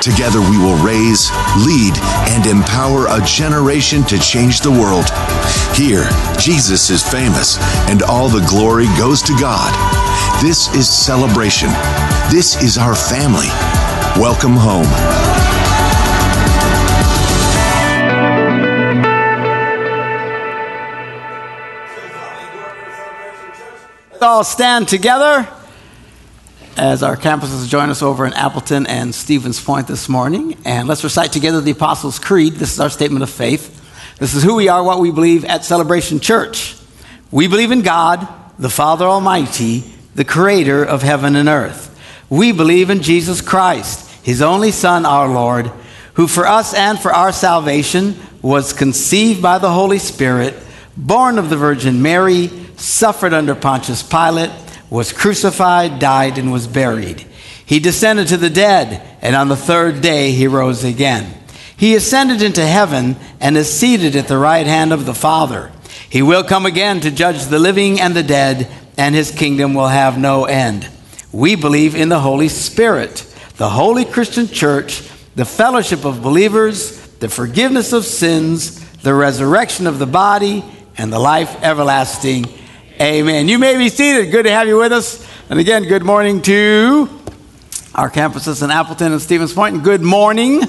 Together we will raise, lead, and empower a generation to change the world. Here, Jesus is famous, and all the glory goes to God. This is celebration. This is our family. Welcome home. Let's all stand together as our campuses join us over in Appleton and Stevens Point this morning. And let's recite together the Apostles' Creed. This is our statement of faith. This is who we are, what we believe at Celebration Church. We believe in God, the Father Almighty, the creator of heaven and earth. We believe in Jesus Christ, his only Son, our Lord, who for us and for our salvation was conceived by the Holy Spirit, born of the Virgin Mary, suffered under Pontius Pilate, was crucified, died, and was buried. He descended to the dead, and on the third day he rose again. He ascended into heaven and is seated at the right hand of the Father. He will come again to judge the living and the dead, and his kingdom will have no end. We believe in the Holy Spirit, the holy Christian church, the fellowship of believers, the forgiveness of sins, the resurrection of the body, and the life everlasting. Amen. You may be seated. Good to have you with us. And again, good morning to our campuses in Appleton and Stevens Point. And good morning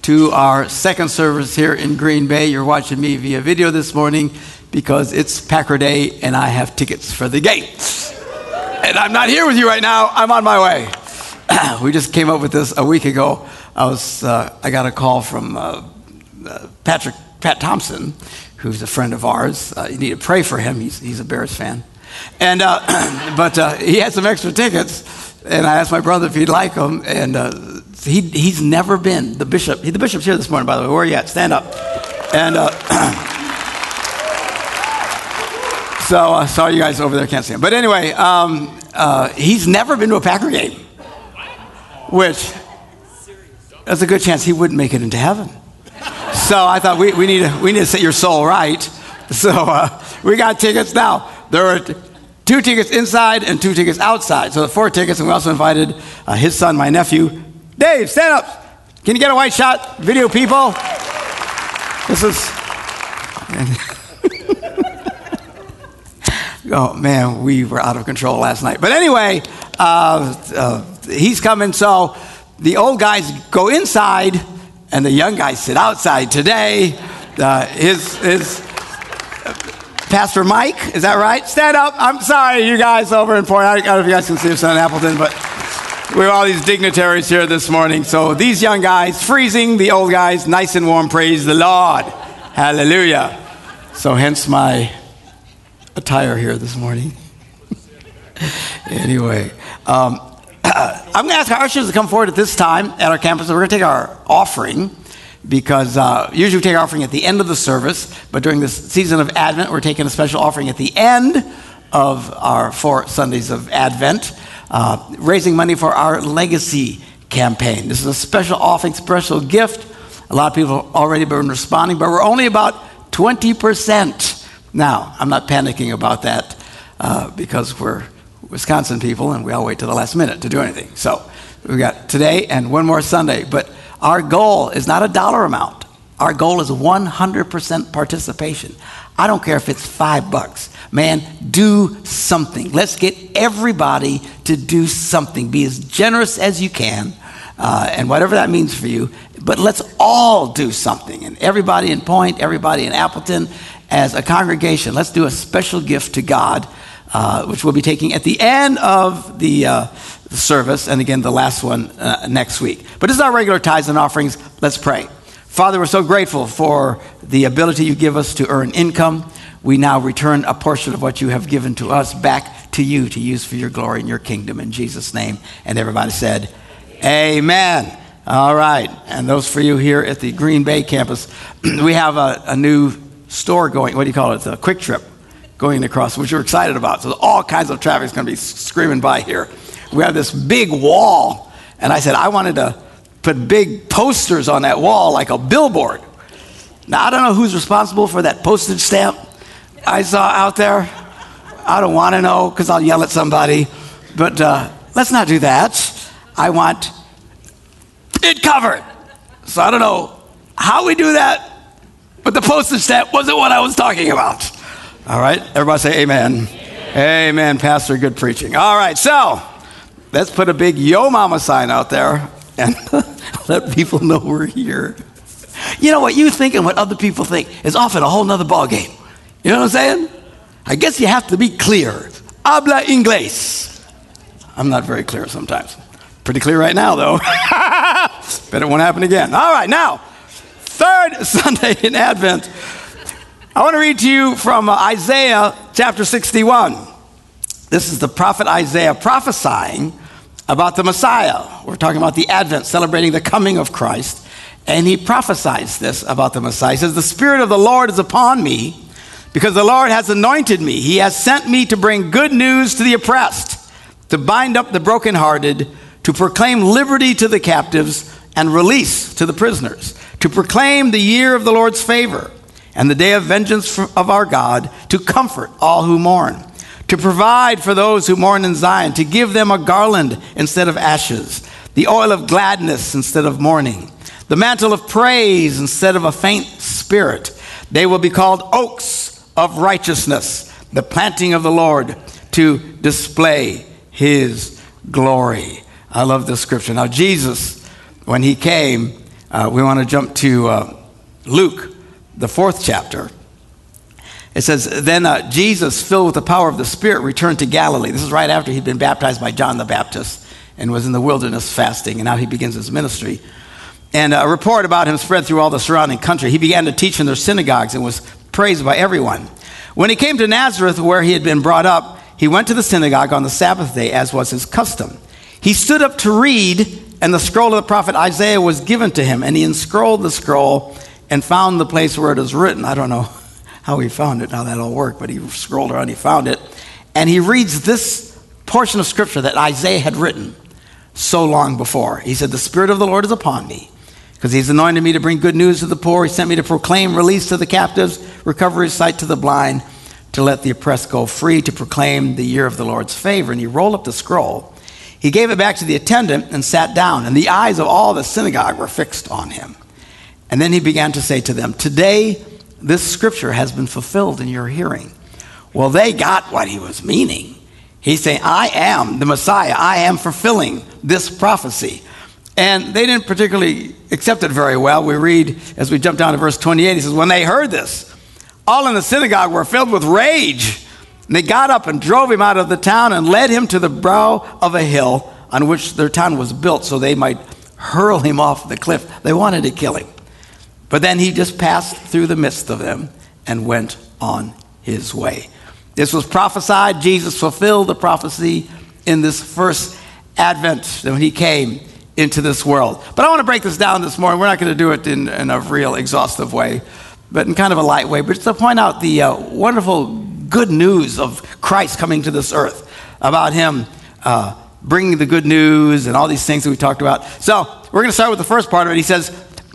to our second service here in Green Bay. You're watching me via video this morning because it's Packer Day and I have tickets for the game. And I'm not here with you right now. I'm on my way. we just came up with this a week ago. I was uh, I got a call from uh, uh, Patrick Pat Thompson, who's a friend of ours. Uh, you need to pray for him. He's he's a Bears fan, and uh, but uh, he had some extra tickets, and I asked my brother if he'd like them, and he he's never been the bishop. He, the bishop's here this morning, by the way. Where are you at? Stand up, and. So uh, sorry, you guys over there can't see him. But anyway, um, uh, he's never been to a Packer game, which there's a good chance he wouldn't make it into heaven. So I thought we, we, need, to, we need to set your soul right. So uh, we got tickets now. There are two tickets inside and two tickets outside. So the four tickets, and we also invited uh, his son, my nephew, Dave. Stand up. Can you get a white shot, video people? This is. oh man, we were out of control last night. But anyway, uh, uh, he's coming. So the old guys go inside, and the young guys sit outside today. Uh, his his Pastor Mike, is that right? Stand up. I'm sorry, you guys over in Point. I don't know if you guys can see us in Appleton, but we have all these dignitaries here this morning. So these young guys, freezing, the old guys, nice and warm. Praise the Lord. Hallelujah. So hence my attire here this morning. anyway, um, I'm going to ask our ushers to come forward at this time at our campus. We're going to take our offering because uh, usually we take our offering at the end of the service, but during this season of Advent, we're taking a special offering at the end of our four Sundays of Advent, uh, raising money for our legacy campaign. This is a special offering, special gift. A lot of people have already been responding, but we're only about 20%. Now, I'm not panicking about that uh, because we're Wisconsin people and we all wait to the last minute to do anything. So we've got today and one more Sunday. But our goal is not a dollar amount. Our goal is 100% participation. I don't care if it's five bucks. Man, do something. Let's get everybody to do something. Be as generous as you can, uh, and whatever that means for you. But let's all do something. And everybody in Point, everybody in Appleton, as a congregation, let's do a special gift to God, uh, which we'll be taking at the end of the, uh, service, and again, the last one uh, next week. But this is our regular tithes and offerings. Let's pray. Father, we're so grateful for the ability you give us to earn income. We now return a portion of what you have given to us back to you to use for your glory and your kingdom in Jesus' name. And everybody said, Amen. All right. And those for you here at the Green Bay campus, we have a, a new store going. What do you call it? A Kwik Trip. Going across, which we're excited about. So all kinds of traffic is going to be screaming by here. We have this big wall, and I said I wanted to put big posters on that wall like a billboard. Now I don't know who's responsible for that postage stamp I saw out there. I don't want to know because I'll yell at somebody. But uh, let's not do that. I want it covered. So I don't know how we do that, but the postage stamp wasn't what I was talking about. All right, everybody say amen. Amen, amen Pastor. Good preaching. All right, so let's put a big Yo Mama sign out there and let people know we're here. You know what you think and what other people think is often a whole nother ballgame. You know what I'm saying? I guess you have to be clear. Habla inglés. I'm not very clear sometimes. Pretty clear right now, though. Bet it won't happen again. All right, now, third Sunday in Advent, I want to read to you from uh, Isaiah chapter 61. This is the prophet Isaiah prophesying about the Messiah. We're talking about the Advent, celebrating the coming of Christ. And he prophesies this about the Messiah. He says, The Spirit of the Lord is upon me because the Lord has anointed me. He has sent me to bring good news to the oppressed, to bind up the brokenhearted, to proclaim liberty to the captives and release to the prisoners, to proclaim the year of the Lord's favor and the day of vengeance of our God, to comfort all who mourn, to provide for those who mourn in Zion, to give them a garland instead of ashes, the oil of gladness instead of mourning, the mantle of praise instead of a faint spirit. They will be called oaks of righteousness, the planting of the Lord to display his glory. I love this scripture. Now, Jesus, when he came, uh, we want to jump to uh, Luke, the fourth chapter. It says, Then uh, Jesus, filled with the power of the Spirit, returned to Galilee. This is right after he'd been baptized by John the Baptist and was in the wilderness fasting, and now he begins his ministry. And a report about him spread through all the surrounding country. He began to teach in their synagogues and was praised by everyone. When he came to Nazareth, where he had been brought up, he went to the synagogue on the Sabbath day, as was his custom. He stood up to read, and the scroll of the prophet Isaiah was given to him, and he unscrolled the scroll and found the place where it is written. I don't know how he found it, how that all worked, but he scrolled around, he found it. And he reads this portion of scripture that Isaiah had written so long before. He said, The Spirit of the Lord is upon me because he's anointed me to bring good news to the poor. He sent me to proclaim release to the captives, recovery of sight to the blind, to let the oppressed go free, to proclaim the year of the Lord's favor. And he rolled up the scroll. He gave it back to the attendant and sat down, and the eyes of all the synagogue were fixed on him. And then he began to say to them, Today this scripture has been fulfilled in your hearing. Well, they got what he was meaning. He's saying, I am the Messiah. I am fulfilling this prophecy. And they didn't particularly accept it very well. We read, as we jump down to verse 28, he says, When they heard this, all in the synagogue were filled with rage. And they got up and drove him out of the town and led him to the brow of a hill on which their town was built so they might hurl him off the cliff. They wanted to kill him. But then he just passed through the midst of them and went on his way. This was prophesied. Jesus fulfilled the prophecy in this first advent when he came into this world. But I want to break this down this morning. We're not going to do it in, in a real exhaustive way, but in kind of a light way, but to point out the uh, wonderful good news of Christ coming to this earth, about him uh, bringing the good news and all these things that we talked about. So we're going to start with the first part of it. He says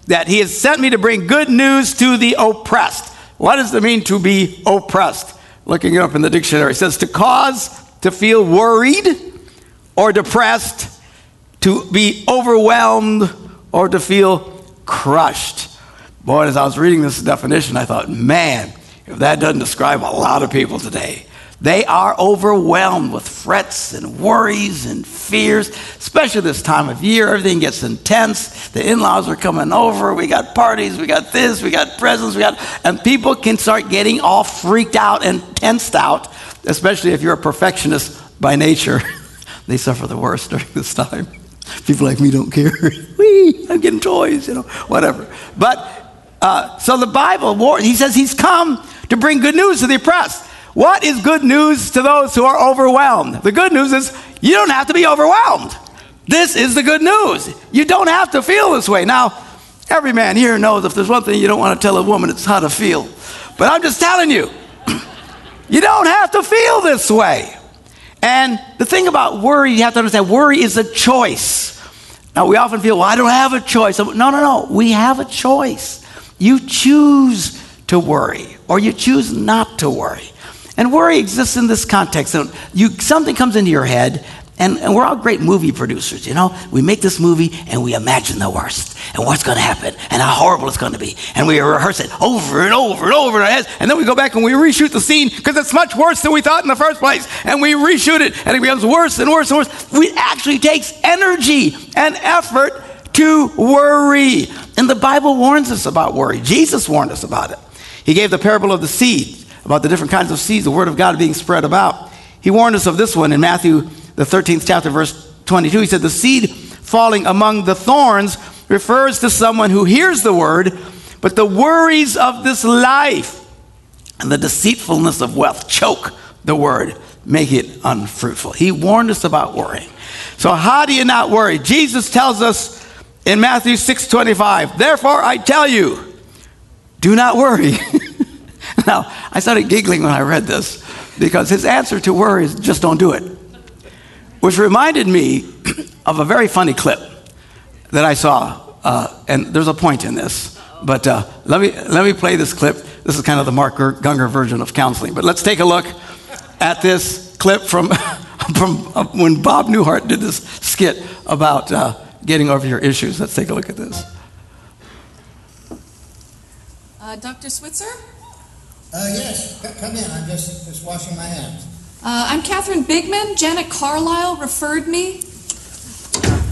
that he has sent me to bring good news to the oppressed. What does it mean to be oppressed? Looking it up in the dictionary, it says to cause to feel worried or depressed to be overwhelmed or to feel crushed. Boy, as I was reading this definition, I thought, man, if that doesn't describe a lot of people today. They are overwhelmed with frets and worries and fears, especially this time of year. Everything gets intense. The in laws are coming over. We got parties. We got this. We got presents. We got, and people can start getting all freaked out and tensed out, especially if you're a perfectionist by nature. they suffer the worst during this time. People like me don't care. Wee, I'm getting toys, you know, whatever. But uh, so the Bible, he says he's come to bring good news to the oppressed. What is good news to those who are overwhelmed? The good news is you don't have to be overwhelmed. This is the good news. You don't have to feel this way. Now, every man here knows if there's one thing you don't want to tell a woman, it's how to feel. But I'm just telling you, You don't have to feel this way. And the thing about worry, you have to understand worry is a choice. Now, we often feel, well, I don't have a choice. No, no, no. We have a choice. You choose to worry, or you choose not to worry. And worry exists in this context. So you, something comes into your head, and, and, we're all great movie producers, you know? We make this movie and we imagine the worst and what's going to happen and how horrible it's going to be. And we rehearse it over and over and over in our heads. And then we go back and we reshoot the scene because it's much worse than we thought in the first place. And we reshoot it and it becomes worse and worse and worse. It actually takes energy and effort to worry. And the Bible warns us about worry. Jesus warned us about it. He gave the parable of the seed, about the different kinds of seeds, the word of God being spread about. He warned us of this one in Matthew the 13th chapter, verse 22, he said, The seed falling among the thorns refers to someone who hears the word, but the worries of this life and the deceitfulness of wealth choke the word, make it unfruitful. He warned us about worrying. So, how do you not worry? Jesus tells us in Matthew 6 25, Therefore I tell you, do not worry. now, I started giggling when I read this because his answer to worry is just don't do it which reminded me of a very funny clip that I saw. Uh, and there's a point in this, but uh, let, me, let me play this clip. This is kind of the Mark Gungor version of counseling. But let's take a look at this clip from, from uh, when Bob Newhart did this skit about uh, getting over your issues. Let's take a look at this. Uh, Dr. Switzer? Uh, yes, come in. I'm just, just washing my hands. Uh, I'm Catherine Bigman. Janet Carlisle referred me.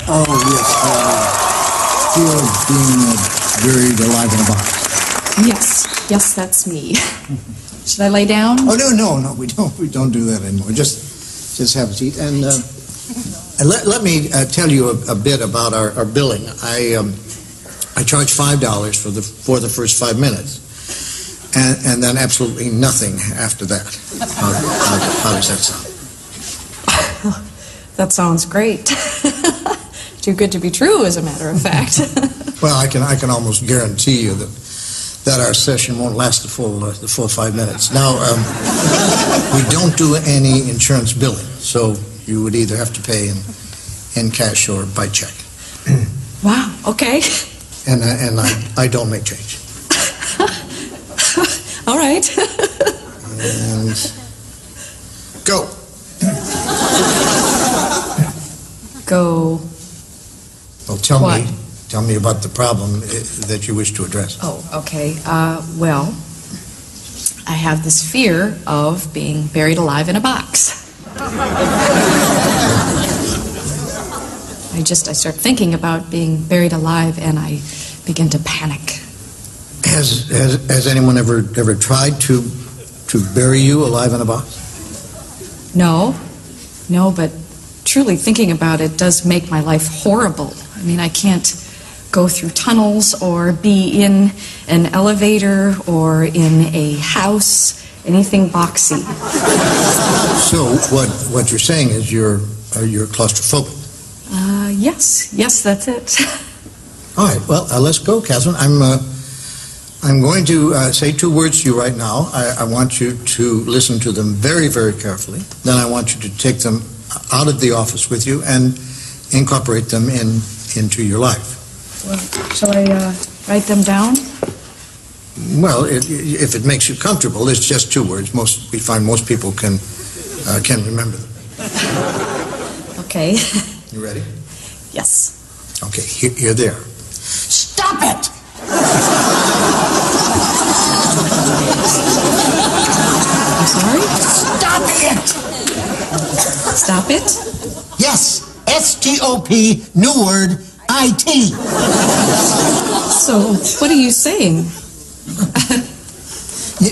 Oh, yes. Uh, fear being uh, buried alive in a box. Yes, yes, that's me. Should I lay down? Oh no, no, no. We don't. We don't do that anymore. Just, just have a seat. And, uh, and let, let me uh, tell you a, a, bit about our, our billing. I um, I charge five dollars for the for the first five minutes and, and then absolutely nothing after that. How, how, how does that sound? that sounds great. Too good to be true, as a matter of fact. well, I can I can almost guarantee you that that our session won't last the full uh, the full five minutes. Now, um, we don't do any insurance billing, so you would either have to pay in in cash or by check. wow. Okay. And uh, and I, I don't make change. Right. and go. Go. Well, tell what? me. Tell me about the problem that you wish to address. Oh, okay. Uh, well, I have this fear of being buried alive in a box. I just I start thinking about being buried alive and I begin to panic. Has, has, has anyone ever, ever tried to, to bury you alive in a box? No, no, but truly thinking about it does make my life horrible. I mean, I can't go through tunnels or be in an elevator or in a house, anything boxy. So, what, what you're saying is you're, uh, you're claustrophobic? Uh, yes, yes, that's it. All right, well, uh, let's go, Catherine. I'm. Uh, I'm going to uh, say two words to you right now. I, I, want you to listen to them very, very carefully. Then I want you to take them out of the office with you and incorporate them in into your life. Well, shall I uh, write them down? Well, it, if it makes you comfortable, it's just two words. Most we find most people can uh, can remember them. okay. You ready? Yes. Okay. Here, here there. Stop it. Stop it? Yes. S T O P, new word, I T. So, what are you saying?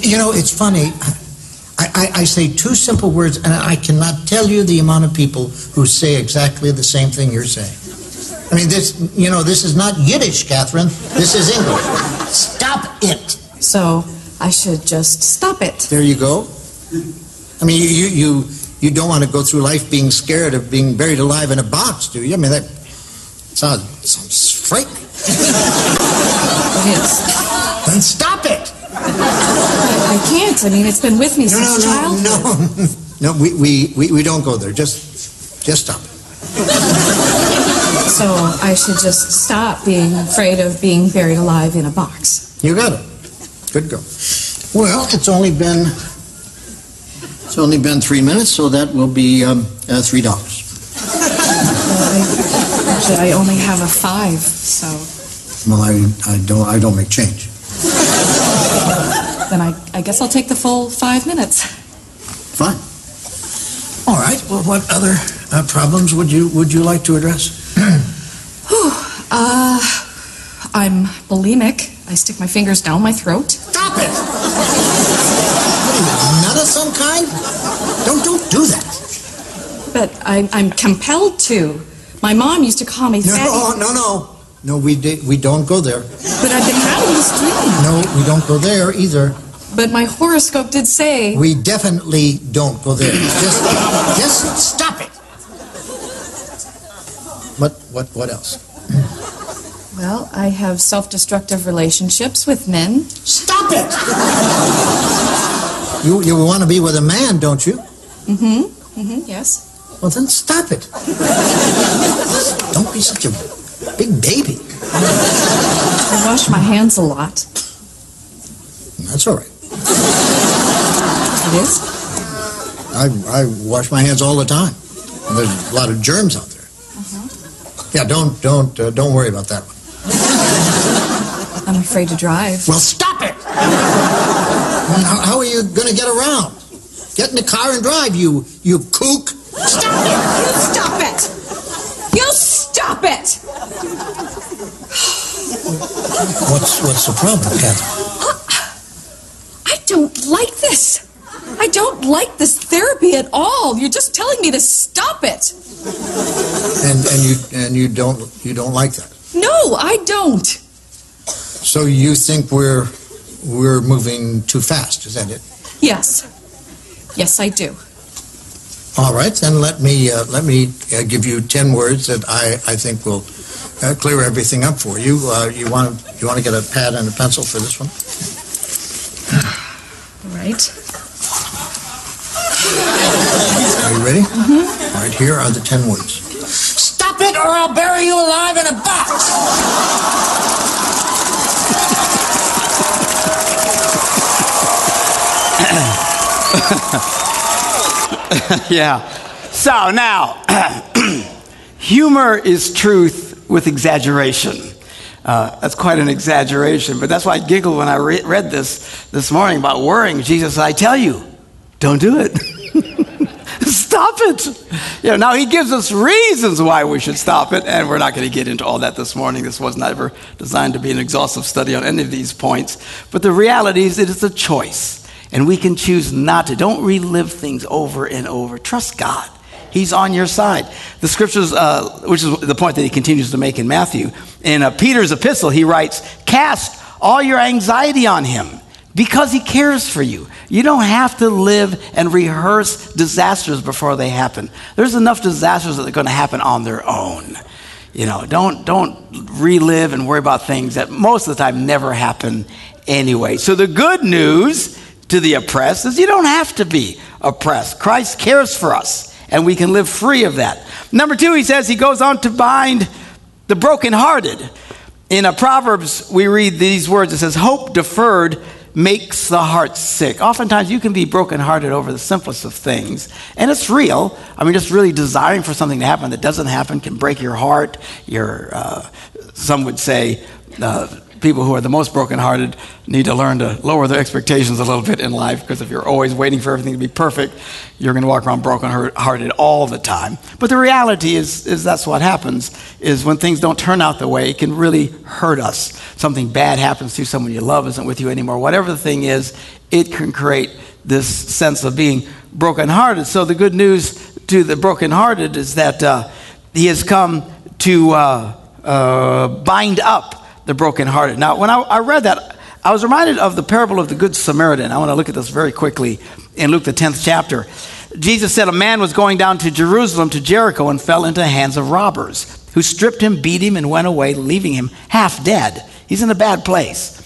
you, know, it's funny. I, I, I, say two simple words, and I cannot tell you the amount of people who say exactly the same thing you're saying. I mean, this, you know, this is not Yiddish, Catherine. This is English. Stop it. So I should just stop it. There you go. I mean, you, you, you don't want to go through life being scared of being buried alive in a box, do you? I mean, that sounds, sounds frightening. Is. Then stop it. I can't. I mean, it's been with me No, no, since no, childhood. no. No, we, we, we, we don't go there. Just, just stop. So I should just stop being afraid of being buried alive in a box. You got it. Good girl. Well, it's only been, it's only been three minutes, so that will be um, uh, three dollars. Actually, I only have a five, so Well, I, I don't, I don't make change. then I, I guess I'll take the full five minutes. Fine. All right. Well, what other uh, problems would you would you like to address? Uh, I'm bulimic. I stick my fingers down my throat. Stop it! What are you, nut of some kind? Don't don't do that. But I, I'm compelled to. My mom used to call me No, fatty. no, no. No, we di- we don't go there. But I've been having this dream. No, we don't go there either. But my horoscope did say. We definitely don't go there. Just just stop it. What what what else? Well, I have self destructive relationships with men. Stop it! You you want to be with a man, don't you? Mm hmm. Mm hmm. Yes. Well, then stop it. Don't be such a big baby. I wash my hands a lot. That's all right. It is? I, I wash my hands all the time. There's a lot of germs out there. Yeah, don't don't uh, don't worry about that one. I'm afraid to drive. Well, stop it! how, how are you going to get around? Get in the car and drive, you you kook. Stop it! You stop it! You stop it! What's what's the problem, Catherine? I don't like this. I don't like this therapy at all. You're just telling me to stop it. And and you and you don't you don't like that. No, I don't. So you think we're we're moving too fast? Is that it? Yes. Yes, I do. All right, then let me uh, let me uh, give you ten words that I, I think will uh, clear everything up for you. Uh, you want you want to get a pad and a pencil for this one? All right. Are you ready? Mm-hmm. All right, here are the ten words. Stop it, or I'll bury you alive in a box. yeah. So now, humor is truth with exaggeration. Uh, that's quite an exaggeration, but that's why I giggled when I re- read this this morning about worrying. Jesus I tell you, don't do it. stop it. You know, now he gives us reasons why we should stop it, and we're not going to get into all that this morning. This was never designed to be an exhaustive study on any of these points. But the reality is, it is a choice, and we can choose not to. Don't relive things over and over. Trust God. He's on your side. The scriptures, uh, which is the point that he continues to make in Matthew, in uh, Peter's epistle, he writes, Cast all your anxiety on him because he cares for you. You don't have to live and rehearse disasters before they happen. There's enough disasters that are going to happen on their own. You know, don't don't relive and worry about things that most of the time never happen anyway. So the good news to the oppressed is you don't have to be oppressed. Christ cares for us and we can live free of that. Number 2 he says he goes on to bind the brokenhearted. In a Proverbs we read these words it says hope deferred makes the heart sick. Oftentimes, you can be brokenhearted over the simplest of things, and it's real. I mean, just really desiring for something to happen that doesn't happen can break your heart. Your, uh, some would say, uh, people who are the most brokenhearted need to learn to lower their expectations a little bit in life because if you're always waiting for everything to be perfect, you're going to walk around brokenhearted all the time. But the reality is, is that's what happens. Is when things don't turn out the way, it can really hurt us. Something bad happens to someone you love isn't with you anymore. Whatever the thing is, it can create this sense of being brokenhearted. So the good news to the brokenhearted is that uh, He has come to uh, uh, bind up the brokenhearted. Now, when I, I, read that, I was reminded of the parable of the Good Samaritan. I want to look at this very quickly in Luke, the 10th chapter. Jesus said a man was going down to Jerusalem to Jericho and fell into the hands of robbers who stripped him, beat him, and went away, leaving him half dead. He's in a bad place.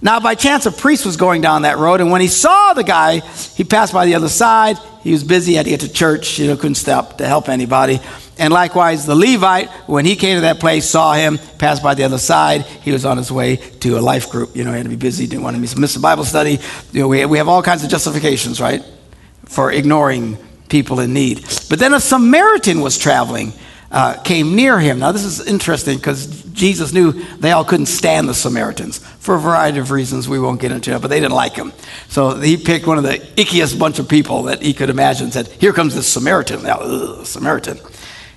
Now, by chance, a priest was going down that road, and when he saw the guy, he passed by the other side. He was busy, had to get to church, you know, couldn't stop to help anybody. And likewise, the Levite, when he came to that place, saw him, passed by the other side. He was on his way to a life group. You know, he had to be busy, didn't want to miss a Bible study. You know, we, we have all kinds of justifications, right, for ignoring people in need. But then a Samaritan was traveling uh, came near him. Now, this is interesting because Jesus knew they all couldn't stand the Samaritans for a variety of reasons we won't get into, but they didn't like him. So he picked one of the ickiest bunch of people that he could imagine and said, Here comes this Samaritan. Now, ugh, Samaritan.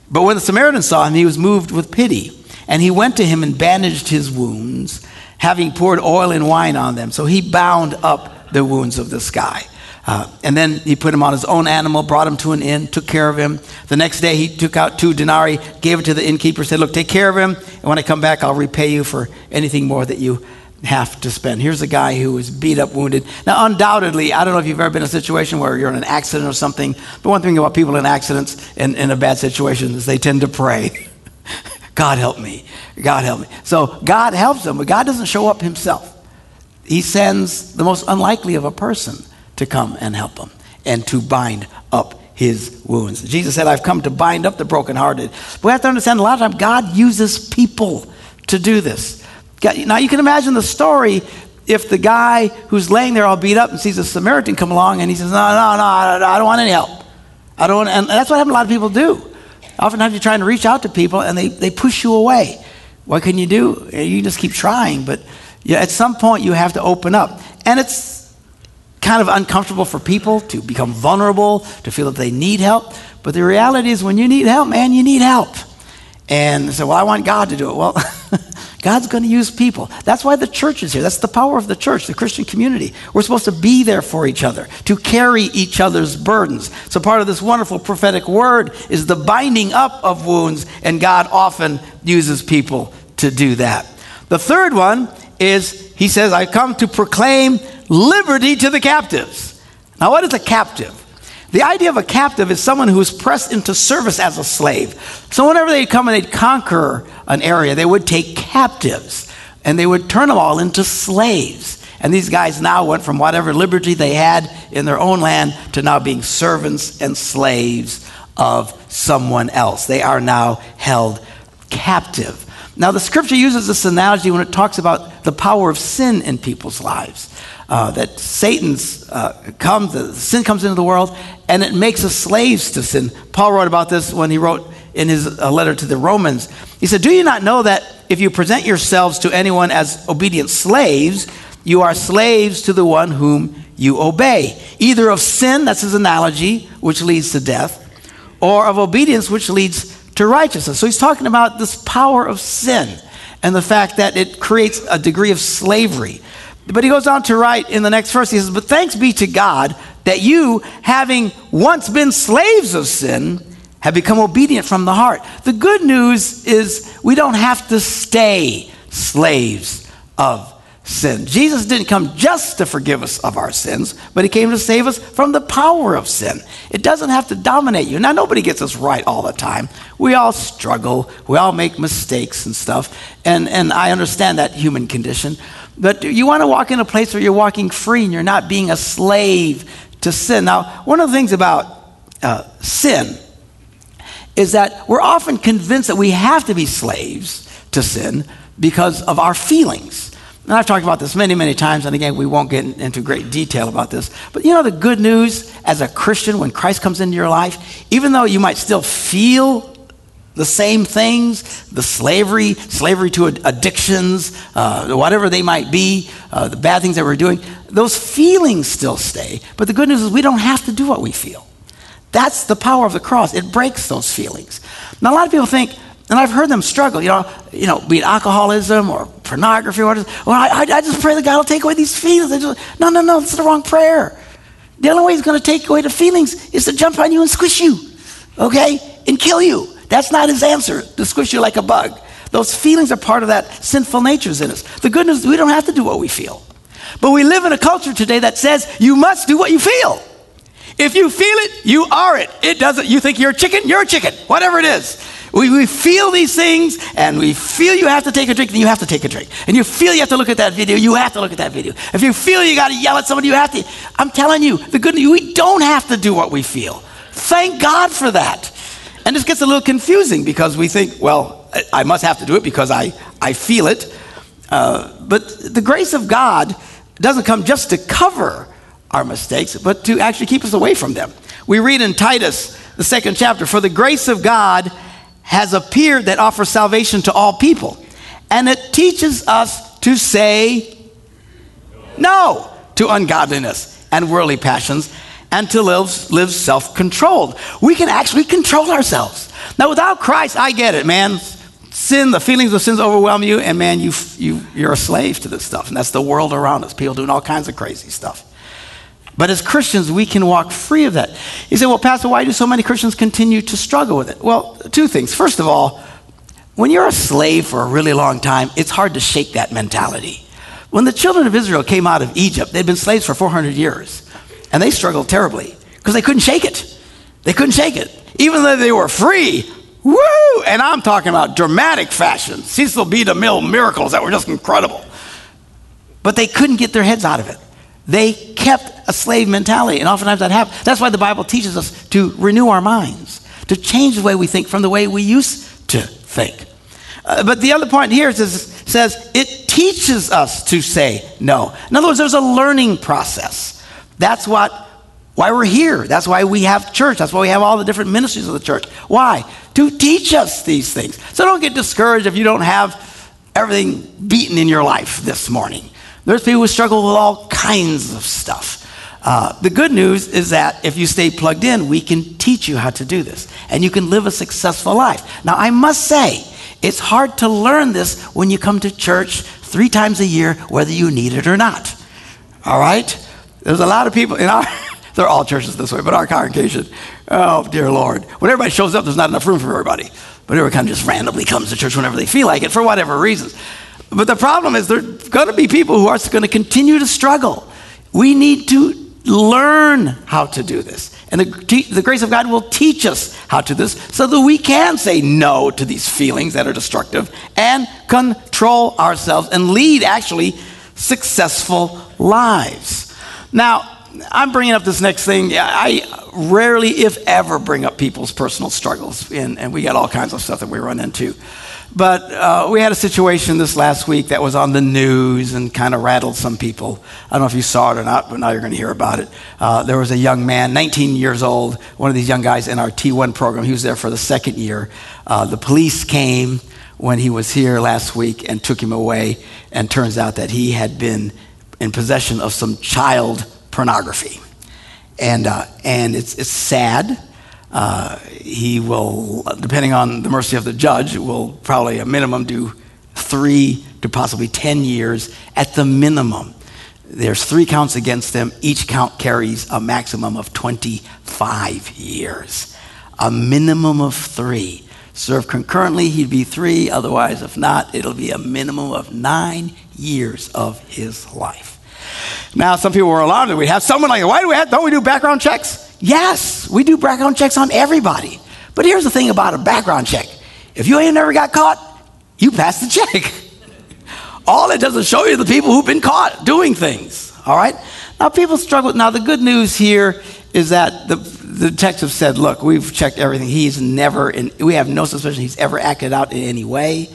But when the Samaritan saw him, he was moved with pity. And he went to him and bandaged his wounds, having poured oil and wine on them. So he bound up the wounds of this guy. Uh, and then he put him on his own animal, brought him to an inn, took care of him. The next day he took out two denarii, gave it to the innkeeper, said, Look, take care of him, and when I come back, I'll repay you for anything more that you have to spend. Here's a guy who was beat up, wounded. Now, undoubtedly, I don't know if you've ever been in a situation where you're in an accident or something, but one thing about people in accidents and in a bad situation is they tend to pray. God help me. God help me. So God helps them, but God doesn't show up himself. He sends the most unlikely of a person to come and help them and to bind up his wounds. Jesus said, I've come to bind up the brokenhearted. We have to understand a lot of times God uses people to do this. Now you can imagine the story if the guy who's laying there all beat up and sees a Samaritan come along and he says, No, no, no, I don't want any help. I don't want, and that's what a lot of people do. Oftentimes you're trying to reach out to people and they, they push you away. What can you do? You just keep trying, but at some point you have to open up. And it's kind of uncomfortable for people to become vulnerable, to feel that they need help. But the reality is, when you need help, man, you need help. And so, well, I want God to do it. Well, God's going to use people. That's why the church is here. That's the power of the church, the Christian community. We're supposed to be there for each other, to carry each other's burdens. So, part of this wonderful prophetic word is the binding up of wounds, and God often uses people to do that. The third one is He says, I come to proclaim liberty to the captives. Now, what is a captive? The idea of a captive is someone who is pressed into service as a slave. So, whenever they'd come and they'd conquer an area, they would take captives and they would turn them all into slaves. And these guys now went from whatever liberty they had in their own land to now being servants and slaves of someone else. They are now held captive. Now, the scripture uses this analogy when it talks about the power of sin in people's lives uh, that Satan's uh, comes, sin comes into the world, and it makes us slaves to sin. Paul wrote about this when he wrote in his uh, letter to the Romans. He said, "Do you not know that if you present yourselves to anyone as obedient slaves, you are slaves to the one whom you obey, either of sin, that's his analogy, which leads to death, or of obedience, which leads to righteousness." So he's talking about this power of sin and the fact that it creates a degree of slavery. But he goes on to write in the next verse, he says, But thanks be to God that you, having once been slaves of sin, have become obedient from the heart. The good news is we don't have to stay slaves of sin. Jesus didn't come just to forgive us of our sins, but he came to save us from the power of sin. It doesn't have to dominate you. Now, nobody gets us right all the time. We all struggle, we all make mistakes and stuff, and, and I understand that human condition. But you want to walk in a place where you're walking free and you're not being a slave to sin. Now, one of the things about uh, sin is that we're often convinced that we have to be slaves to sin because of our feelings. And I've talked about this many, many times, and again, we won't get into great detail about this. But you know, the good news as a Christian, when Christ comes into your life, even though you might still feel the same things the slavery slavery to addictions uh, whatever they might be uh, the bad things that we're doing those feelings still stay but the good news is we don't have to do what we feel that's the power of the cross it breaks those feelings now a lot of people think and I've heard them struggle, you know, you know, be it alcoholism or pornography or whatever. Well, I, I just pray that God will take away these feelings. Just, no, no, no, that's the wrong prayer. The only way He's going to take away the feelings is to jump on you and squish you, okay, and kill you. That's not his answer, to squish you like a bug. Those feelings are part of that sinful natures in us. The good news is we don't have to do what we feel. But we live in a culture today that says you must do what you feel. If you feel it, you are it. It doesn't, you think you're a chicken, you're a chicken, whatever it is. We, we feel these things and we feel you have to take a drink, then you have to take a drink. And you feel you have to look at that video, you have to look at that video. If you feel you got to yell at somebody, you have to. I'm telling you, the good news, we don't have to do what we feel. Thank God for that. And this gets a little confusing because we think, well, I must have to do it because I, I feel it. Uh, but the grace of God doesn't come just to cover our mistakes, but to actually keep us away from them. We read in Titus, the second chapter, for the grace of God has appeared that offers salvation to all people. And it teaches us to say no to ungodliness and worldly passions and to live, live self controlled. We can actually control ourselves. Now, without Christ, I get it, man. Sin, the feelings of sins overwhelm you, and man, you, you, you're a slave to this stuff. And that's the world around us. People doing all kinds of crazy stuff. But as Christians, we can walk free of that. You say, well, Pastor, why do so many Christians continue to struggle with it? Well, two things. First of all, when you're a slave for a really long time, it's hard to shake that mentality. When the children of Israel came out of Egypt, they'd been slaves for 400 years, and they struggled terribly because they couldn't shake it. They couldn't shake it. Even though they were free, woo! And I'm talking about dramatic fashion, Cecil B. DeMille miracles that were just incredible. But they couldn't get their heads out of it. They kept a slave mentality, and oftentimes that happens. That's why the Bible teaches us to renew our minds, to change the way we think from the way we used to think. Uh, but the other point here is, says it teaches us to say no. In other words, there's a learning process. That's what why we're here. That's why we have church. That's why we have all the different ministries of the church. Why? To teach us these things. So don't get discouraged if you don't have everything beaten in your life this morning. There's people who struggle with all kinds of stuff. Uh, the good news is that if you stay plugged in, we can teach you how to do this and you can live a successful life. Now, I must say, it's hard to learn this when you come to church three times a year, whether you need it or not. All right? There's a lot of people in our, they're all churches this way, but our congregation, oh, dear Lord. When everybody shows up, there's not enough room for everybody. But everyone kind of just randomly comes to church whenever they feel like it for whatever reasons. But the problem is, there's going to be people who are going to continue to struggle. We need to learn how to do this. And the, the grace of God will teach us how to do this so that we can say no to these feelings that are destructive and control ourselves and lead actually successful lives. Now, I'm bringing up this next thing. I rarely, if ever, bring up people's personal struggles, and, and we got all kinds of stuff that we run into. But uh, we had a situation this last week that was on the news and kind of rattled some people. I don't know if you saw it or not, but now you're going to hear about it. Uh, there was a young man, 19 years old, one of these young guys in our T1 program. He was there for the second year. Uh, the police came when he was here last week and took him away, and turns out that he had been in possession of some child pornography. And, uh, and it's, it's sad. Uh, he will, depending on the mercy of the judge, will probably a minimum do three to possibly 10 years at the minimum. There's three counts against him. Each count carries a maximum of 25 years. A minimum of three. Serve concurrently, he'd be three. Otherwise, if not, it'll be a minimum of nine years of his life. Now, some people were alarmed that we have someone like, why do we have, don't we do background checks? Yes, we do background checks on everybody. But here's the thing about a background check if you ain't never got caught, you pass the check. All it does is show you the people who've been caught doing things. All right? Now, people struggle. Now, the good news here is that the, the detectives said, look, we've checked everything. He's never, in, we have no suspicion he's ever acted out in any way.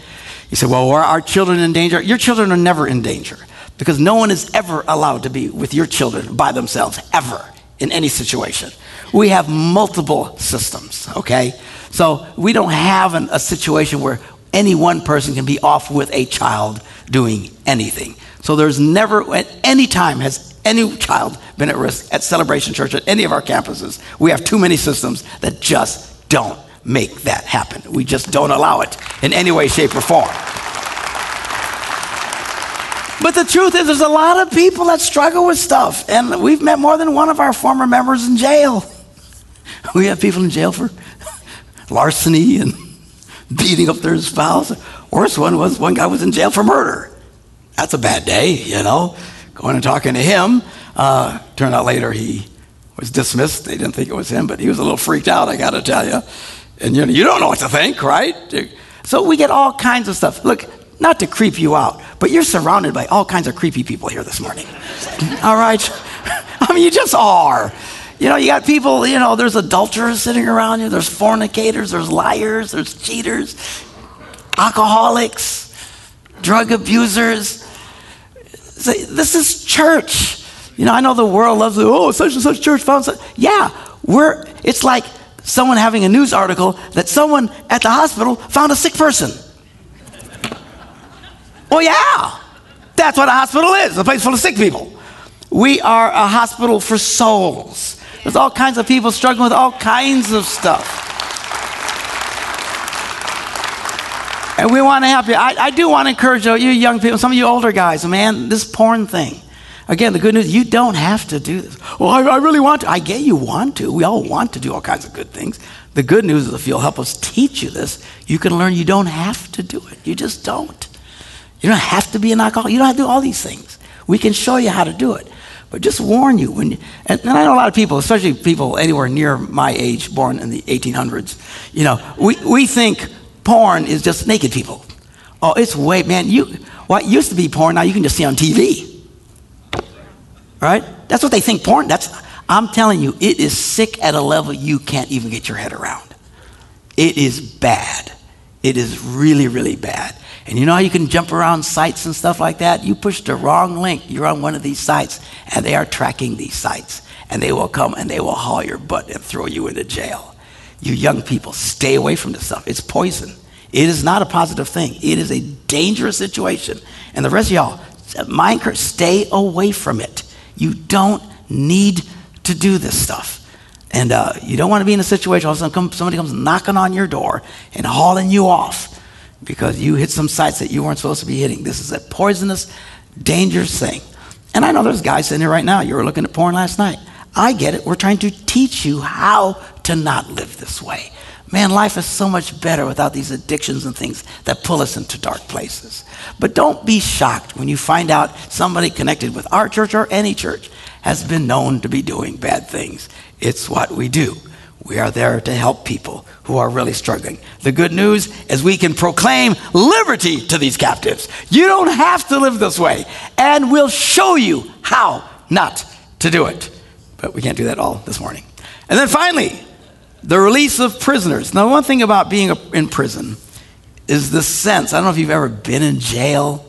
He said, well, are our children in danger? Your children are never in danger because no one is ever allowed to be with your children by themselves, ever in any situation. We have multiple systems, okay? So we don't have an, a situation where any one person can be off with a child doing anything. So there's never, at any time, has any child been at risk at Celebration Church at any of our campuses. We have too many systems that just don't make that happen. We just don't allow it in any way, shape, or form. But the truth is, there's a lot of people that struggle with stuff. And we've met more than one of our former members in jail. We have people in jail for larceny and beating up their spouse. Worst one was one guy was in jail for murder. That's a bad day, you know. Going and talking to him. Uh, turned out later he was dismissed. They didn't think it was him, but he was a little freaked out, I got to tell you. And you know, you don't know what to think, right? So we get all kinds of stuff. Look, not to creep you out, but you're surrounded by all kinds of creepy people here this morning. all right? I mean, you just are. You know, you got people, you know, there's adulterers sitting around you, there's fornicators, there's liars, there's cheaters, alcoholics, drug abusers. This is church. You know, I know the world loves, oh, such and such church found such. Yeah, we're, it's like someone having a news article that someone at the hospital found a sick person. Well, yeah, that's what a hospital is a place full of sick people. We are a hospital for souls. There's all kinds of people struggling with all kinds of stuff. And we want to help you. I, I do want to encourage you, you young people, some of you older guys, man, this porn thing. Again, the good news, you don't have to do this. Well, I, I, really want to. I get you want to. We all want to do all kinds of good things. The good news is if you'll help us teach you this, you can learn you don't have to do it. You just don't. You don't have to be an alcoholic. You don't have to do all these things. We can show you how to do it. But just warn you when, you, and, and, I know a lot of people, especially people anywhere near my age, born in the 1800s, you know, we, we think porn is just naked people. Oh, it's way, man, you, what used to be porn, now you can just see on TV. Right? That's what they think porn, that's, I'm telling you, it is sick at a level you can't even get your head around. It is bad. It is really, really bad. And you know how you can jump around sites and stuff like that? You push the wrong link, you're on one of these sites, and they are tracking these sites. And they will come and they will haul your butt and throw you into jail. You young people, stay away from this stuff. It's poison. It is not a positive thing. It is a dangerous situation. And the rest of y'all, my encourage, stay away from it. You don't need to do this stuff. And uh, you don't want to be in a situation where somebody comes knocking on your door and hauling you off because you hit some sites that you weren't supposed to be hitting. This is a poisonous, dangerous thing. And I know there's guys sitting here right now. You were looking at porn last night. I get it. We're trying to teach you how to not live this way. Man, life is so much better without these addictions and things that pull us into dark places. But don't be shocked when you find out somebody connected with our church or any church has been known to be doing bad things. It's what we do. We are there to help people who are really struggling. The good news is we can proclaim liberty to these captives. You don't have to live this way, and we'll show you how not to do it. But we can't do that all this morning. And then finally, the release of prisoners. Now, one thing about being in prison is the sense. I don't know if you've ever been in jail.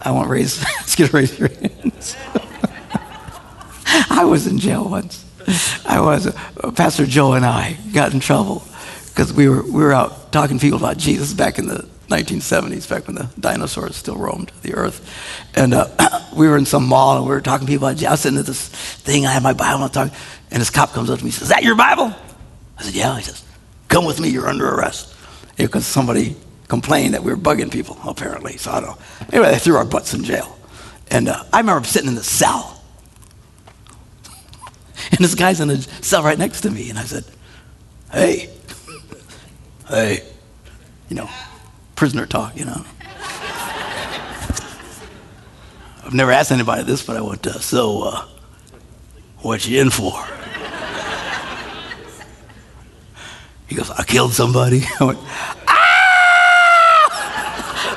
I won't raise, let's get raise your hands. I was in jail once. I was. Pastor Joe and I got in trouble because we were, we were out talking to people about Jesus back in the 1970s, back when the dinosaurs still roamed the earth. And uh, we were in some mall and we were talking to people about Jesus. I was sitting at this thing, I had my Bible, and talking, and this cop comes up to me and says, Is that your Bible? I said, Yeah. He says, Come with me, you're under arrest. Because somebody complained that we were bugging people, apparently. So I don't know. Anyway, they threw our butts in jail. And uh, I remember sitting in the cell and this guy's in the cell right next to me. And I said, Hey, hey, you know, prisoner talk, you know. I've never asked anybody this, but I went, uh, So, uh, what you in for? He goes, I killed somebody. I went, Ah!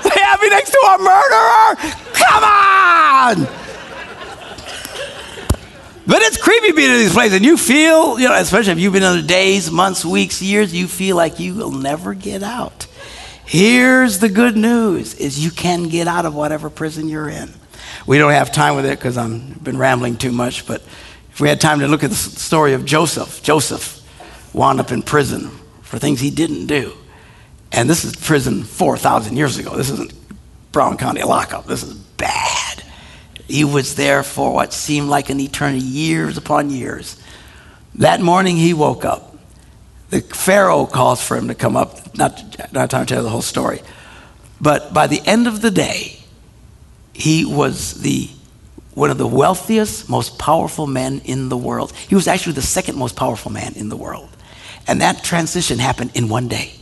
They have me next to a murderer! Come on! But it's creepy being in these places, and you feel, you know, especially if you've been in the days, months, weeks, years, you feel like you will never get out. Here's the good news: is you can get out of whatever prison you're in. We don't have time with it because I've been rambling too much. But if we had time to look at the story of Joseph, Joseph wound up in prison for things he didn't do, and this is prison four thousand years ago. This isn't Brown County lockup. This is bad. He was there for what seemed like an eternity, years upon years. That morning he woke up. The Pharaoh calls for him to come up. Not, not time to tell the whole story. But by the end of the day, he was the one of the wealthiest, most powerful men in the world. He was actually the second most powerful man in the world. And that transition happened in one day.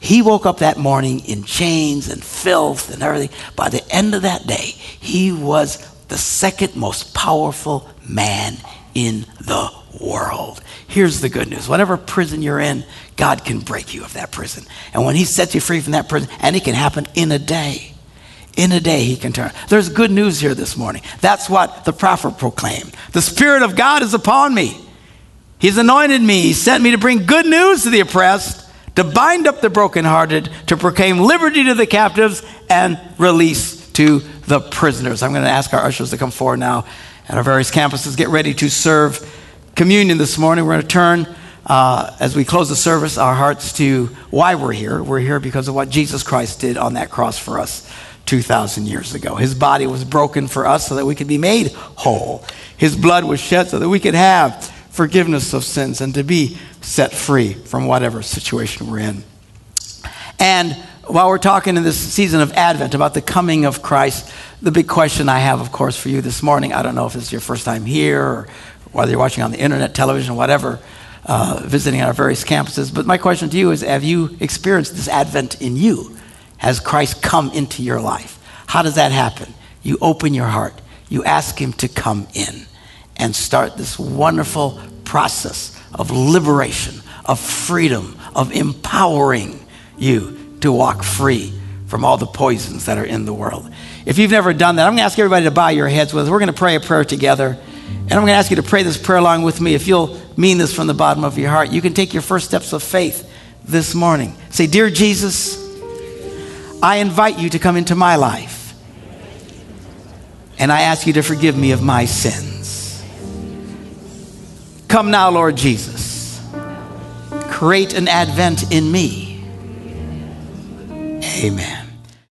He woke up that morning in chains and filth and everything. By the end of that day, he was the second most powerful man in the world. Here's the good news whatever prison you're in, God can break you of that prison. And when He sets you free from that prison, and it can happen in a day, in a day He can turn. There's good news here this morning. That's what the prophet proclaimed. The Spirit of God is upon me. He's anointed me. He sent me to bring good news to the oppressed, to bind up the brokenhearted, to proclaim liberty to the captives, and release to the prisoners. I'm going to ask our ushers to come forward now at our various campuses, get ready to serve communion this morning. We're going to turn, uh, as we close the service, our hearts to why we're here. We're here because of what Jesus Christ did on that cross for us 2,000 years ago. His body was broken for us so that we could be made whole. His blood was shed so that we could have forgiveness of sins and to be set free from whatever situation we're in. And while we're talking in this season of Advent about the coming of Christ, the big question I have, of course, for you this morning I don't know if it's your first time here or whether you're watching on the internet, television, whatever, uh, visiting our various campuses. But my question to you is Have you experienced this Advent in you? Has Christ come into your life? How does that happen? You open your heart, you ask Him to come in and start this wonderful process of liberation, of freedom, of empowering you to walk free from all the poisons that are in the world. If you've never done that, I'm going to ask everybody to bow your heads with us. We're going to pray a prayer together. And I'm going to ask you to pray this prayer along with me. If you'll mean this from the bottom of your heart, you can take your first steps of faith this morning. Say, Dear Jesus, I invite you to come into my life. And I ask you to forgive me of my sins. Come now, Lord Jesus. Create an advent in me Amen.